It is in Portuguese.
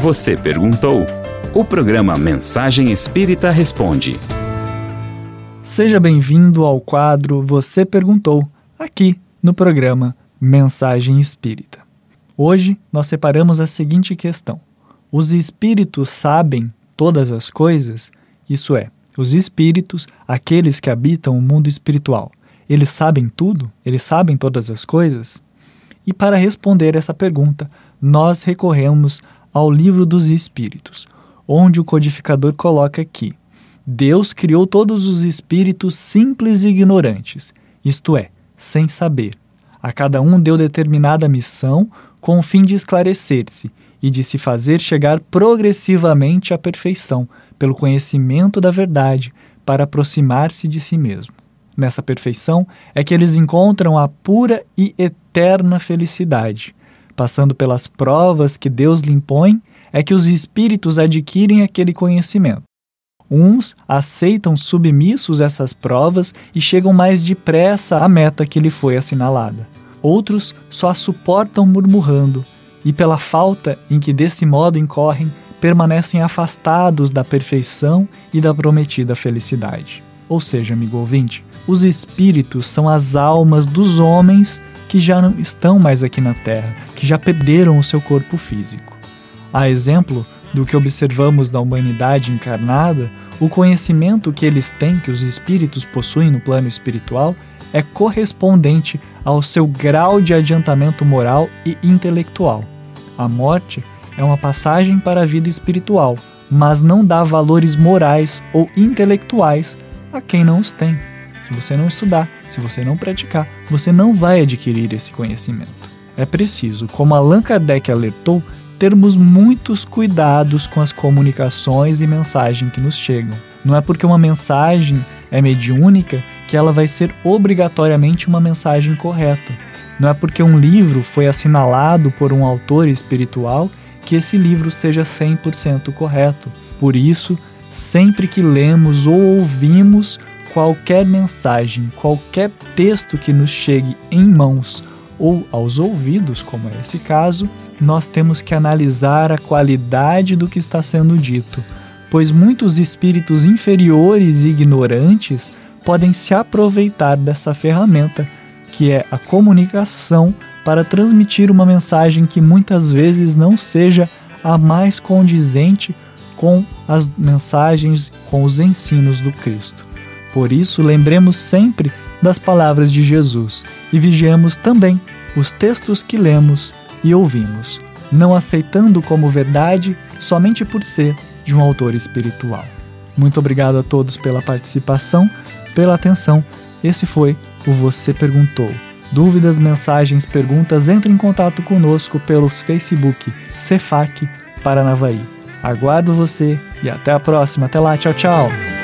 Você perguntou? O programa Mensagem Espírita Responde. Seja bem-vindo ao quadro Você Perguntou, aqui no programa Mensagem Espírita. Hoje nós separamos a seguinte questão: Os espíritos sabem todas as coisas? Isso é, os espíritos, aqueles que habitam o mundo espiritual, eles sabem tudo? Eles sabem todas as coisas? E para responder essa pergunta, nós recorremos ao Livro dos Espíritos, onde o codificador coloca que Deus criou todos os espíritos simples e ignorantes, isto é, sem saber. A cada um deu determinada missão com o fim de esclarecer-se e de se fazer chegar progressivamente à perfeição pelo conhecimento da verdade para aproximar-se de si mesmo. Nessa perfeição é que eles encontram a pura e eterna felicidade, passando pelas provas que Deus lhe impõe, é que os espíritos adquirem aquele conhecimento. Uns aceitam submissos essas provas e chegam mais depressa à meta que lhe foi assinalada. Outros só a suportam murmurando, e pela falta em que desse modo incorrem, permanecem afastados da perfeição e da prometida felicidade. Ou seja, amigo ouvinte, os espíritos são as almas dos homens que já não estão mais aqui na Terra, que já perderam o seu corpo físico. A exemplo do que observamos da humanidade encarnada, o conhecimento que eles têm, que os espíritos possuem no plano espiritual, é correspondente ao seu grau de adiantamento moral e intelectual. A morte é uma passagem para a vida espiritual, mas não dá valores morais ou intelectuais a quem não os tem. Se você não estudar, se você não praticar, você não vai adquirir esse conhecimento. É preciso, como Allan Kardec alertou, termos muitos cuidados com as comunicações e mensagens que nos chegam. Não é porque uma mensagem é mediúnica que ela vai ser obrigatoriamente uma mensagem correta. Não é porque um livro foi assinalado por um autor espiritual que esse livro seja 100% correto. Por isso, sempre que lemos ou ouvimos qualquer mensagem, qualquer texto que nos chegue em mãos ou aos ouvidos, como é esse caso, nós temos que analisar a qualidade do que está sendo dito, pois muitos espíritos inferiores e ignorantes podem se aproveitar dessa ferramenta que é a comunicação para transmitir uma mensagem que muitas vezes não seja a mais condizente com as mensagens, com os ensinos do Cristo. Por isso, lembremos sempre das palavras de Jesus e vigiemos também os textos que lemos e ouvimos, não aceitando como verdade somente por ser de um autor espiritual. Muito obrigado a todos pela participação, pela atenção. Esse foi o Você Perguntou. Dúvidas, mensagens, perguntas, entre em contato conosco pelo Facebook Cefac Paranavaí. Aguardo você e até a próxima. Até lá, tchau, tchau.